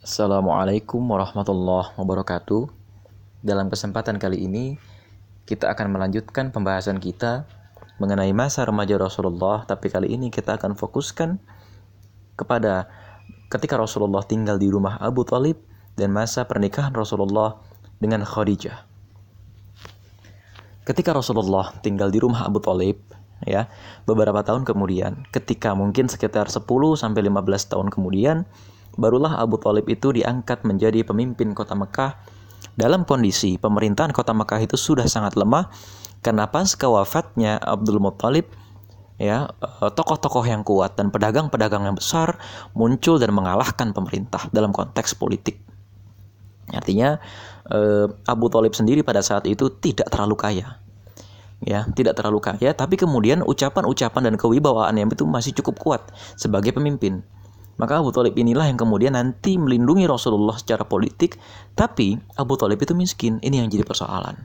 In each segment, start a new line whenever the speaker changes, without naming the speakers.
Assalamualaikum warahmatullahi wabarakatuh. Dalam kesempatan kali ini, kita akan melanjutkan pembahasan kita mengenai masa remaja Rasulullah, tapi kali ini kita akan fokuskan kepada ketika Rasulullah tinggal di rumah Abu Talib dan masa pernikahan Rasulullah dengan Khadijah. Ketika Rasulullah tinggal di rumah Abu Talib, ya, beberapa tahun kemudian, ketika mungkin sekitar 10 sampai 15 tahun kemudian, barulah Abu Talib itu diangkat menjadi pemimpin kota Mekah dalam kondisi pemerintahan kota Mekah itu sudah sangat lemah karena pas kewafatnya Abdul Muttalib ya eh, tokoh-tokoh yang kuat dan pedagang-pedagang yang besar muncul dan mengalahkan pemerintah dalam konteks politik. Artinya eh, Abu Talib sendiri pada saat itu tidak terlalu kaya. Ya, tidak terlalu kaya, tapi kemudian ucapan-ucapan dan kewibawaan yang itu masih cukup kuat sebagai pemimpin. Maka Abu Talib inilah yang kemudian nanti melindungi Rasulullah secara politik, tapi Abu Talib itu miskin. Ini yang jadi persoalan.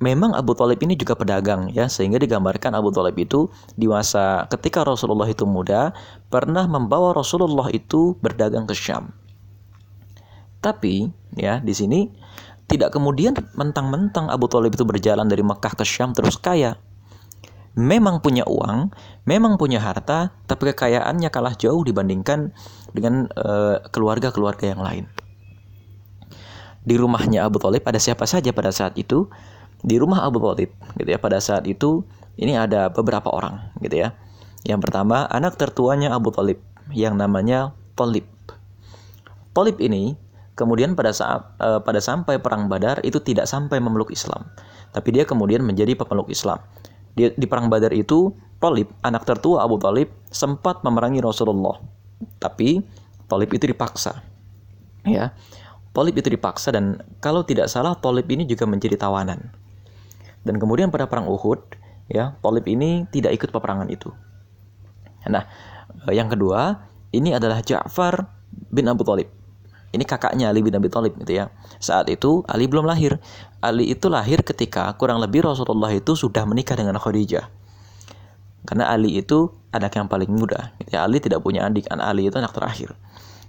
Memang Abu Talib ini juga pedagang ya, sehingga digambarkan Abu Talib itu di masa ketika Rasulullah itu muda pernah membawa Rasulullah itu berdagang ke Syam. Tapi ya di sini tidak kemudian mentang-mentang Abu Talib itu berjalan dari Mekah ke Syam terus kaya memang punya uang, memang punya harta, tapi kekayaannya kalah jauh dibandingkan dengan eh, keluarga-keluarga uh, yang lain. Di rumahnya Abu Talib ada siapa saja pada saat itu? Di rumah Abu Talib, gitu ya. Pada saat itu ini ada beberapa orang, gitu ya. Yang pertama anak tertuanya Abu Talib yang namanya Talib. Talib ini kemudian pada saat uh, pada sampai perang Badar itu tidak sampai memeluk Islam, tapi dia kemudian menjadi pemeluk Islam. Di, di perang Badar itu, Talib, anak tertua Abu Talib, sempat memerangi Rasulullah. Tapi Talib itu dipaksa. Ya. Talib itu dipaksa dan kalau tidak salah Talib ini juga menjadi tawanan. Dan kemudian pada perang Uhud, ya, Talib ini tidak ikut peperangan itu. Nah, yang kedua, ini adalah Ja'far bin Abu Talib. Ini kakaknya Ali bin Abi Thalib gitu ya. Saat itu Ali belum lahir. Ali itu lahir ketika kurang lebih Rasulullah itu sudah menikah dengan Khadijah. Karena Ali itu anak yang paling muda. Gitu ya. Ali tidak punya adik, anak Ali itu anak terakhir.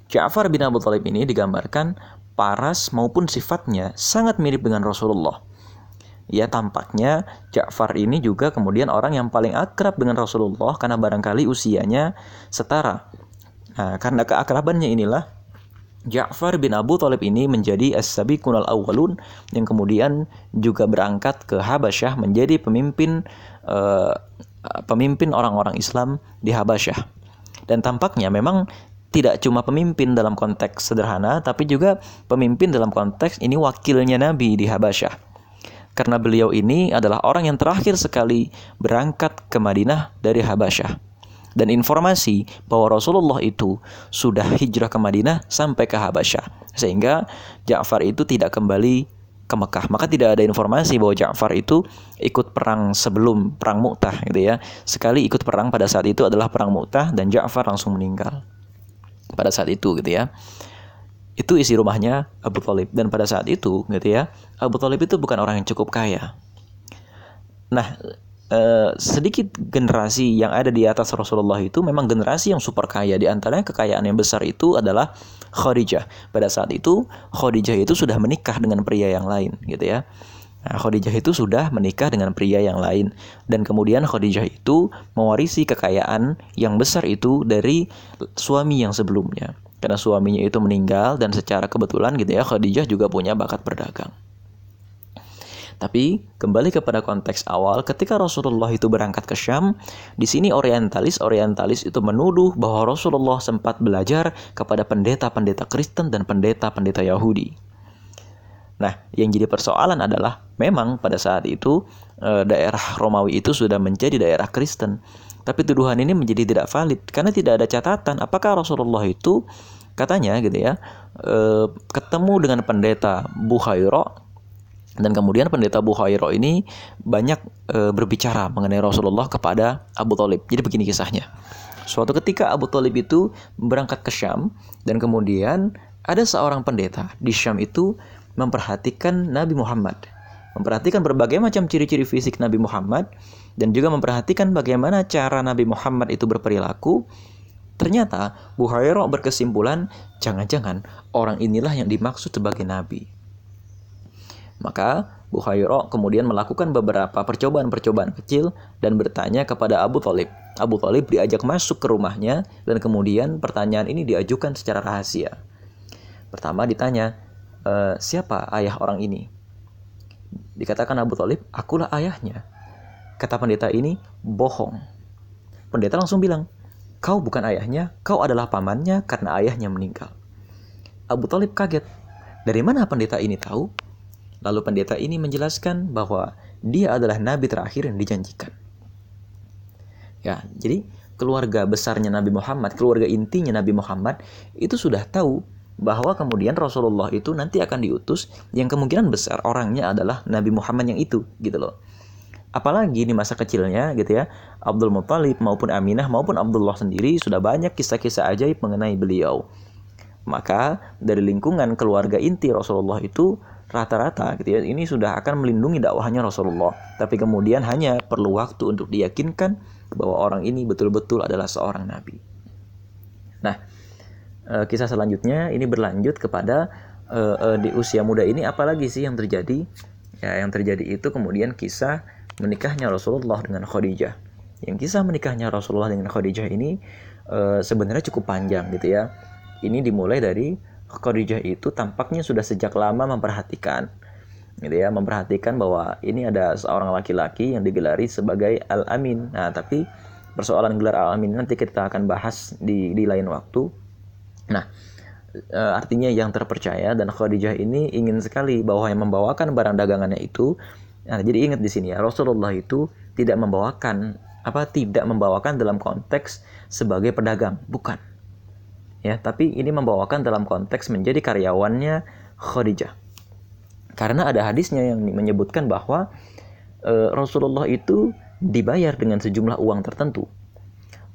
Ja'far bin Abu Thalib ini digambarkan paras maupun sifatnya sangat mirip dengan Rasulullah. Ya tampaknya Ja'far ini juga kemudian orang yang paling akrab dengan Rasulullah karena barangkali usianya setara. Nah, karena keakrabannya inilah Ja'far bin Abu Thalib ini menjadi as-sabiqun al-awwalun yang kemudian juga berangkat ke Habasyah menjadi pemimpin uh, pemimpin orang-orang Islam di Habasyah. Dan tampaknya memang tidak cuma pemimpin dalam konteks sederhana tapi juga pemimpin dalam konteks ini wakilnya Nabi di Habasyah. Karena beliau ini adalah orang yang terakhir sekali berangkat ke Madinah dari Habasyah dan informasi bahwa Rasulullah itu sudah hijrah ke Madinah sampai ke Habasyah sehingga Ja'far itu tidak kembali ke Mekah. Maka tidak ada informasi bahwa Ja'far itu ikut perang sebelum perang Mu'tah gitu ya. Sekali ikut perang pada saat itu adalah perang Mu'tah dan Ja'far langsung meninggal pada saat itu gitu ya. Itu isi rumahnya Abu Talib. Dan pada saat itu gitu ya Abu Talib itu bukan orang yang cukup kaya. Nah Uh, sedikit generasi yang ada di atas Rasulullah itu memang generasi yang super kaya. Di antaranya kekayaan yang besar itu adalah Khadijah. Pada saat itu Khadijah itu sudah menikah dengan pria yang lain, gitu ya. Nah, Khadijah itu sudah menikah dengan pria yang lain dan kemudian Khadijah itu mewarisi kekayaan yang besar itu dari suami yang sebelumnya. Karena suaminya itu meninggal dan secara kebetulan gitu ya Khadijah juga punya bakat berdagang. Tapi kembali kepada konteks awal, ketika Rasulullah itu berangkat ke Syam, di sini orientalis-orientalis itu menuduh bahwa Rasulullah sempat belajar kepada pendeta-pendeta Kristen dan pendeta-pendeta Yahudi. Nah, yang jadi persoalan adalah memang pada saat itu eh, daerah Romawi itu sudah menjadi daerah Kristen. Tapi tuduhan ini menjadi tidak valid karena tidak ada catatan apakah Rasulullah itu katanya gitu ya eh, ketemu dengan pendeta Buhairo dan kemudian pendeta Buhairo ini banyak e, berbicara mengenai Rasulullah kepada Abu Talib. Jadi begini kisahnya. Suatu ketika Abu Talib itu berangkat ke Syam dan kemudian ada seorang pendeta di Syam itu memperhatikan Nabi Muhammad. Memperhatikan berbagai macam ciri-ciri fisik Nabi Muhammad dan juga memperhatikan bagaimana cara Nabi Muhammad itu berperilaku Ternyata Buhairah berkesimpulan, jangan-jangan orang inilah yang dimaksud sebagai nabi. Maka Buhairah kemudian melakukan beberapa percobaan-percobaan kecil dan bertanya kepada Abu Talib. Abu Talib diajak masuk ke rumahnya dan kemudian pertanyaan ini diajukan secara rahasia. Pertama ditanya, e, siapa ayah orang ini? Dikatakan Abu Talib, akulah ayahnya. Kata pendeta ini, bohong. Pendeta langsung bilang, kau bukan ayahnya, kau adalah pamannya karena ayahnya meninggal. Abu Talib kaget. Dari mana pendeta ini tahu? Lalu pendeta ini menjelaskan bahwa dia adalah nabi terakhir yang dijanjikan. Ya, jadi keluarga besarnya Nabi Muhammad, keluarga intinya Nabi Muhammad itu sudah tahu bahwa kemudian Rasulullah itu nanti akan diutus yang kemungkinan besar orangnya adalah Nabi Muhammad yang itu gitu loh. Apalagi di masa kecilnya gitu ya, Abdul Muthalib maupun Aminah maupun Abdullah sendiri sudah banyak kisah-kisah ajaib mengenai beliau. Maka dari lingkungan keluarga inti Rasulullah itu rata-rata gitu ya, ini sudah akan melindungi dakwahnya Rasulullah. Tapi kemudian hanya perlu waktu untuk diyakinkan bahwa orang ini betul-betul adalah seorang nabi. Nah, eh, kisah selanjutnya ini berlanjut kepada eh, eh, di usia muda ini apalagi sih yang terjadi? Ya, yang terjadi itu kemudian kisah menikahnya Rasulullah dengan Khadijah. Yang kisah menikahnya Rasulullah dengan Khadijah ini sebenarnya cukup panjang gitu ya. Ini dimulai dari Khadijah itu tampaknya sudah sejak lama memperhatikan gitu ya, memperhatikan bahwa ini ada seorang laki-laki yang digelari sebagai Al-Amin. Nah, tapi persoalan gelar Al-Amin nanti kita akan bahas di di lain waktu. Nah, e, artinya yang terpercaya dan Khadijah ini ingin sekali bahwa yang membawakan barang dagangannya itu Nah, jadi ingat di sini ya, Rasulullah itu tidak membawakan apa tidak membawakan dalam konteks sebagai pedagang, bukan. Ya, tapi ini membawakan dalam konteks menjadi karyawannya Khadijah. Karena ada hadisnya yang menyebutkan bahwa e, Rasulullah itu dibayar dengan sejumlah uang tertentu.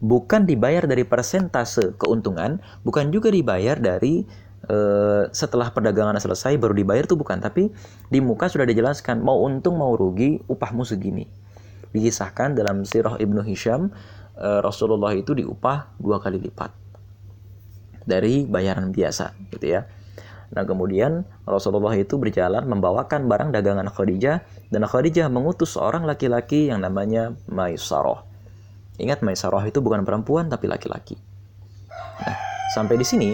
Bukan dibayar dari persentase keuntungan, bukan juga dibayar dari Eh, setelah perdagangan selesai baru dibayar tuh bukan tapi di muka sudah dijelaskan mau untung mau rugi upahmu segini dikisahkan dalam sirah ibnu Hisham uh, Rasulullah itu diupah dua kali lipat dari bayaran biasa gitu ya Nah kemudian Rasulullah itu berjalan membawakan barang dagangan Khadijah dan Khadijah mengutus seorang laki-laki yang namanya Maisarah. Ingat Maisarah itu bukan perempuan tapi laki-laki. Nah sampai di sini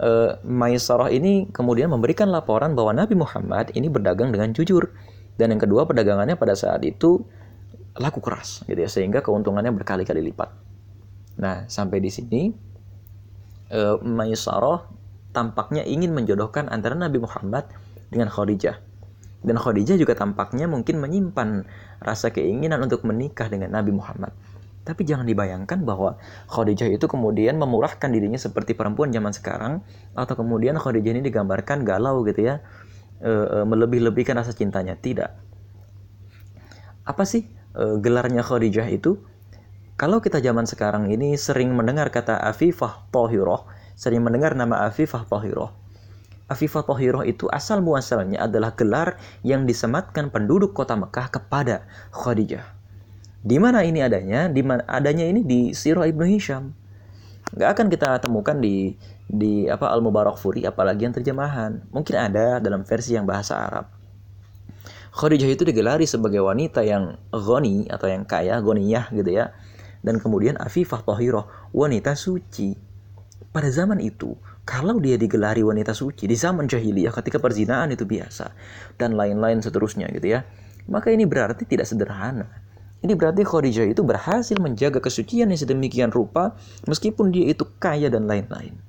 uh, Maisarah ini kemudian memberikan laporan bahwa Nabi Muhammad ini berdagang dengan jujur dan yang kedua perdagangannya pada saat itu laku keras gitu ya sehingga keuntungannya berkali-kali lipat. Nah, sampai di sini uh, Maisarah tampaknya ingin menjodohkan antara Nabi Muhammad dengan Khadijah. Dan Khadijah juga tampaknya mungkin menyimpan rasa keinginan untuk menikah dengan Nabi Muhammad. Tapi jangan dibayangkan bahwa Khadijah itu kemudian memurahkan dirinya seperti perempuan zaman sekarang atau kemudian Khadijah ini digambarkan galau gitu ya, e, e, melebih-lebihkan rasa cintanya. Tidak. Apa sih e, gelarnya Khadijah itu? Kalau kita zaman sekarang ini sering mendengar kata Afifah Tohiroh, sering mendengar nama Afifah Tohiroh. Afifah Tohiroh itu asal muasalnya adalah gelar yang disematkan penduduk kota Mekah kepada Khadijah. Di mana ini adanya? Di mana adanya ini di Sirah Ibnu Hisham. Gak akan kita temukan di di apa Al Mubarak Furi apalagi yang terjemahan. Mungkin ada dalam versi yang bahasa Arab. Khadijah itu digelari sebagai wanita yang ghani atau yang kaya, ghaniyah gitu ya. Dan kemudian Afifah Tahirah, wanita suci. Pada zaman itu, kalau dia digelari wanita suci di zaman jahiliyah ketika perzinaan itu biasa dan lain-lain seterusnya gitu ya. Maka ini berarti tidak sederhana ini berarti Khadijah itu berhasil menjaga kesucian yang sedemikian rupa meskipun dia itu kaya dan lain-lain.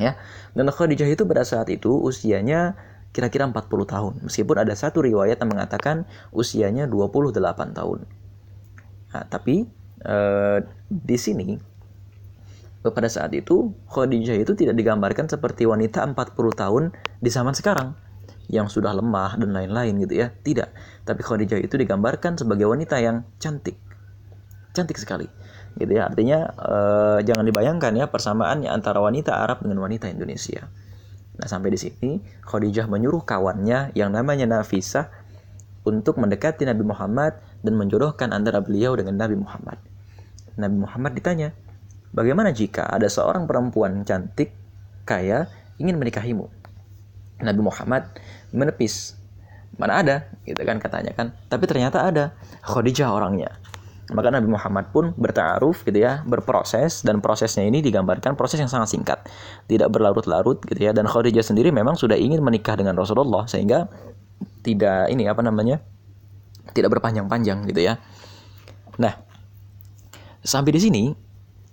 Ya. Dan Khadijah itu pada saat itu usianya kira-kira 40 tahun. Meskipun ada satu riwayat yang mengatakan usianya 28 tahun. Nah, tapi eh, di sini pada saat itu Khadijah itu tidak digambarkan seperti wanita 40 tahun di zaman sekarang yang sudah lemah dan lain-lain gitu ya. Tidak. Tapi Khadijah itu digambarkan sebagai wanita yang cantik. Cantik sekali. Gitu ya. Artinya eh, jangan dibayangkan ya persamaannya antara wanita Arab dengan wanita Indonesia. Nah, sampai di sini Khadijah menyuruh kawannya yang namanya Nafisah untuk mendekati Nabi Muhammad dan menjodohkan antara beliau dengan Nabi Muhammad. Nabi Muhammad ditanya, bagaimana jika ada seorang perempuan cantik, kaya, ingin menikahimu? Nabi Muhammad menepis. Mana ada, gitu kan katanya kan. Tapi ternyata ada Khadijah orangnya. Maka Nabi Muhammad pun bertaruf gitu ya, berproses dan prosesnya ini digambarkan proses yang sangat singkat, tidak berlarut-larut gitu ya. Dan Khadijah sendiri memang sudah ingin menikah dengan Rasulullah sehingga tidak ini apa namanya? tidak berpanjang-panjang gitu ya. Nah, sampai di sini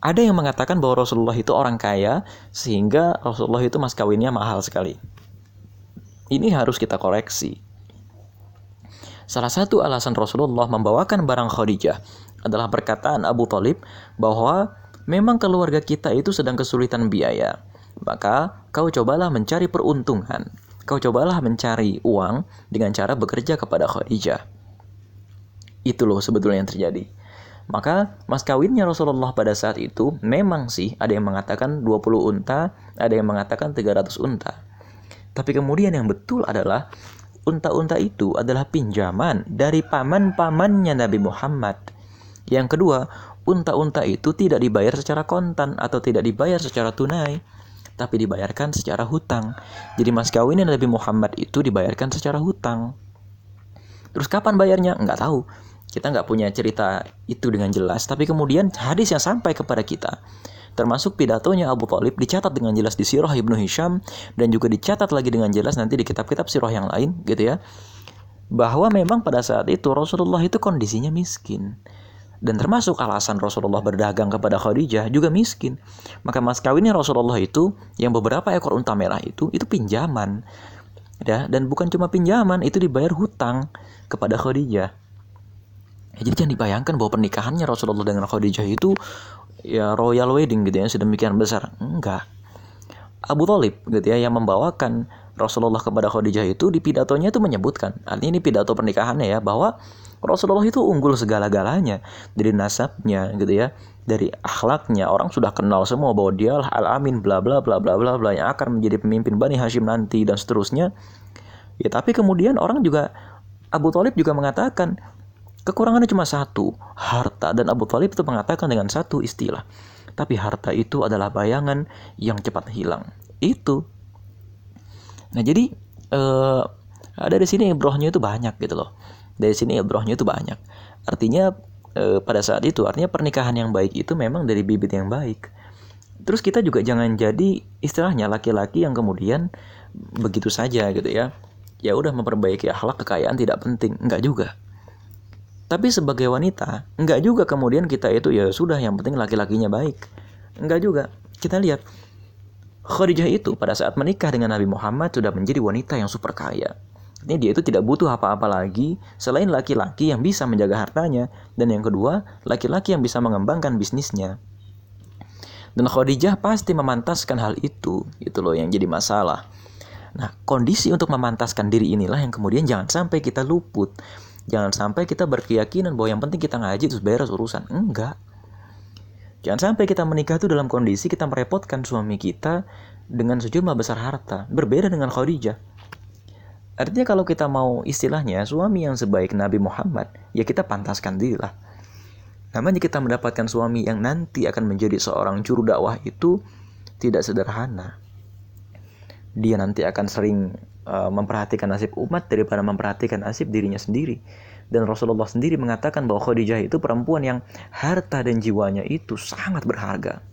ada yang mengatakan bahwa Rasulullah itu orang kaya sehingga Rasulullah itu mas kawinnya mahal sekali. Ini harus kita koreksi. Salah satu alasan Rasulullah membawakan barang Khadijah adalah perkataan Abu Talib bahwa memang keluarga kita itu sedang kesulitan biaya. Maka kau cobalah mencari peruntungan. Kau cobalah mencari uang dengan cara bekerja kepada Khadijah. Itu loh sebetulnya yang terjadi. Maka mas kawinnya Rasulullah pada saat itu memang sih ada yang mengatakan 20 unta, ada yang mengatakan 300 unta. Tapi kemudian yang betul adalah unta-unta itu adalah pinjaman dari paman-pamannya Nabi Muhammad. Yang kedua, unta-unta itu tidak dibayar secara kontan atau tidak dibayar secara tunai, tapi dibayarkan secara hutang. Jadi mas kawinnya Nabi Muhammad itu dibayarkan secara hutang. Terus kapan bayarnya? Nggak tahu. Kita nggak punya cerita itu dengan jelas, tapi kemudian hadis yang sampai kepada kita termasuk pidatonya Abu Talib dicatat dengan jelas di Sirah Ibnu Hisham dan juga dicatat lagi dengan jelas nanti di kitab-kitab sirah yang lain gitu ya bahwa memang pada saat itu Rasulullah itu kondisinya miskin dan termasuk alasan Rasulullah berdagang kepada Khadijah juga miskin. Maka mas kawinnya Rasulullah itu yang beberapa ekor unta merah itu itu pinjaman. Ya, dan bukan cuma pinjaman, itu dibayar hutang kepada Khadijah. Ya, jadi jangan dibayangkan bahwa pernikahannya Rasulullah dengan Khadijah itu ya royal wedding gitu ya sedemikian besar. Enggak. Abu Talib gitu ya yang membawakan Rasulullah kepada Khadijah itu di pidatonya itu menyebutkan artinya ini pidato pernikahannya ya bahwa Rasulullah itu unggul segala-galanya. Dari nasabnya gitu ya dari akhlaknya orang sudah kenal semua bahwa dia al amin bla bla bla bla bla bla yang akan menjadi pemimpin Bani Hashim nanti dan seterusnya. Ya tapi kemudian orang juga Abu Talib juga mengatakan Kekurangannya cuma satu, harta. Dan Abu Talib itu mengatakan dengan satu istilah. Tapi harta itu adalah bayangan yang cepat hilang. Itu. Nah jadi eh, dari sini ibrohnya itu banyak gitu loh. Dari sini ibrohnya itu banyak. Artinya eh, pada saat itu, artinya pernikahan yang baik itu memang dari bibit yang baik. Terus kita juga jangan jadi istilahnya laki-laki yang kemudian begitu saja gitu ya. Ya udah memperbaiki akhlak kekayaan tidak penting, enggak juga tapi sebagai wanita, enggak juga kemudian kita itu ya sudah yang penting laki-lakinya baik. Enggak juga. Kita lihat Khadijah itu pada saat menikah dengan Nabi Muhammad sudah menjadi wanita yang super kaya. Ini dia itu tidak butuh apa-apa lagi selain laki-laki yang bisa menjaga hartanya dan yang kedua, laki-laki yang bisa mengembangkan bisnisnya. Dan Khadijah pasti memantaskan hal itu, itu loh yang jadi masalah. Nah, kondisi untuk memantaskan diri inilah yang kemudian jangan sampai kita luput. Jangan sampai kita berkeyakinan bahwa yang penting kita ngaji terus beres urusan. Enggak. Jangan sampai kita menikah itu dalam kondisi kita merepotkan suami kita dengan sejumlah besar harta. Berbeda dengan Khadijah. Artinya kalau kita mau istilahnya suami yang sebaik Nabi Muhammad, ya kita pantaskan dirilah. Namanya kita mendapatkan suami yang nanti akan menjadi seorang juru dakwah itu tidak sederhana. Dia nanti akan sering uh, memperhatikan nasib umat daripada memperhatikan nasib dirinya sendiri. Dan Rasulullah sendiri mengatakan bahwa Khadijah itu perempuan yang harta dan jiwanya itu sangat berharga.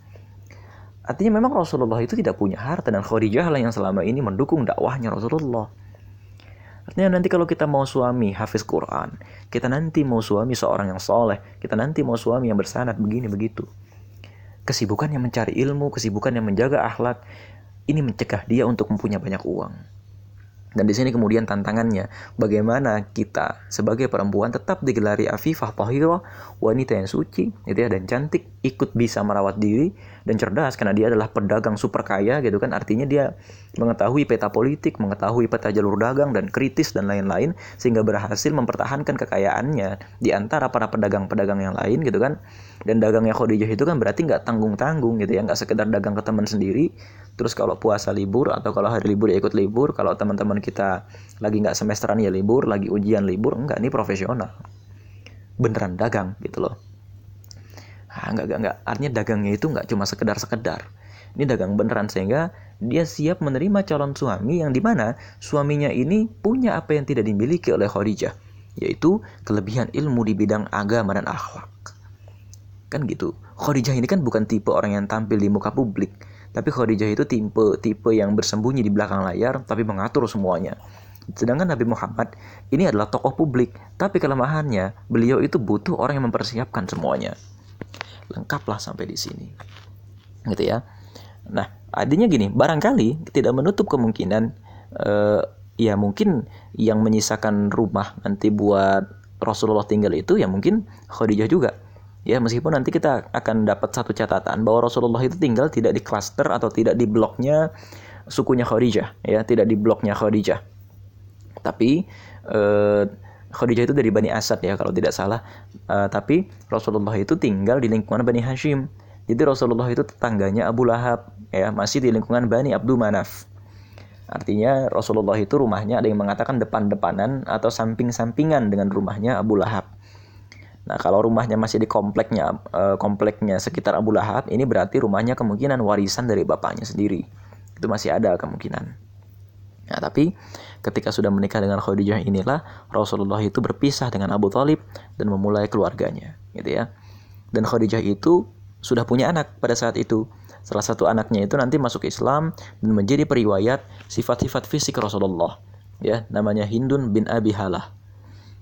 Artinya memang Rasulullah itu tidak punya harta dan Khadijah lah yang selama ini mendukung dakwahnya Rasulullah. Artinya nanti kalau kita mau suami hafiz Quran, kita nanti mau suami seorang yang soleh, kita nanti mau suami yang bersanat begini begitu. Kesibukan yang mencari ilmu, kesibukan yang menjaga akhlak, ini mencegah dia untuk mempunyai banyak uang. Dan di sini kemudian tantangannya, bagaimana kita sebagai perempuan tetap digelari afifah tahirah, wanita yang suci, gitu ya, dan cantik, ikut bisa merawat diri dan cerdas karena dia adalah pedagang super kaya gitu kan. Artinya dia mengetahui peta politik, mengetahui peta jalur dagang dan kritis dan lain-lain sehingga berhasil mempertahankan kekayaannya di antara para pedagang-pedagang yang lain gitu kan. Dan dagangnya Khadijah itu kan berarti nggak tanggung-tanggung gitu ya, nggak sekedar dagang ke teman sendiri, terus kalau puasa libur atau kalau hari libur ya ikut libur kalau teman-teman kita lagi nggak semesteran ya libur lagi ujian libur enggak ini profesional beneran dagang gitu loh Nah, enggak, enggak. Artinya dagangnya itu enggak cuma sekedar-sekedar. Ini dagang beneran sehingga dia siap menerima calon suami yang di mana suaminya ini punya apa yang tidak dimiliki oleh Khadijah, yaitu kelebihan ilmu di bidang agama dan akhlak. Kan gitu. Khadijah ini kan bukan tipe orang yang tampil di muka publik, tapi Khadijah itu tipe tipe yang bersembunyi di belakang layar tapi mengatur semuanya. Sedangkan Nabi Muhammad ini adalah tokoh publik, tapi kelemahannya beliau itu butuh orang yang mempersiapkan semuanya. Lengkaplah sampai di sini. Gitu ya. Nah, adanya gini, barangkali tidak menutup kemungkinan uh, ya mungkin yang menyisakan rumah nanti buat Rasulullah tinggal itu ya mungkin Khadijah juga Ya, meskipun nanti kita akan dapat satu catatan bahwa Rasulullah itu tinggal tidak di klaster atau tidak di bloknya sukunya Khadijah, ya, tidak di bloknya Khadijah. Tapi eh, Khadijah itu dari Bani Asad ya kalau tidak salah. Eh, tapi Rasulullah itu tinggal di lingkungan Bani Hashim. Jadi Rasulullah itu tetangganya Abu Lahab, ya, masih di lingkungan Bani Abdul Manaf. Artinya Rasulullah itu rumahnya ada yang mengatakan depan-depanan atau samping-sampingan dengan rumahnya Abu Lahab. Nah, kalau rumahnya masih di kompleknya uh, kompleknya sekitar Abu Lahab, ini berarti rumahnya kemungkinan warisan dari bapaknya sendiri. Itu masih ada kemungkinan. Nah, tapi ketika sudah menikah dengan Khadijah inilah Rasulullah itu berpisah dengan Abu Talib dan memulai keluarganya, gitu ya. Dan Khadijah itu sudah punya anak pada saat itu. Salah satu anaknya itu nanti masuk Islam dan menjadi periwayat sifat-sifat fisik Rasulullah. Ya, namanya Hindun bin Abi Halah.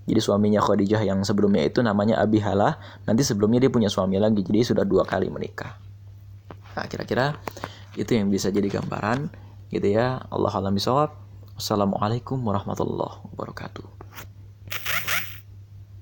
Jadi suaminya Khadijah yang sebelumnya itu namanya Abi Halah. Nanti sebelumnya dia punya suami lagi. Jadi sudah dua kali menikah. Nah kira-kira itu yang bisa jadi gambaran gitu ya. Allah alam bisawab. Wassalamualaikum warahmatullahi wabarakatuh.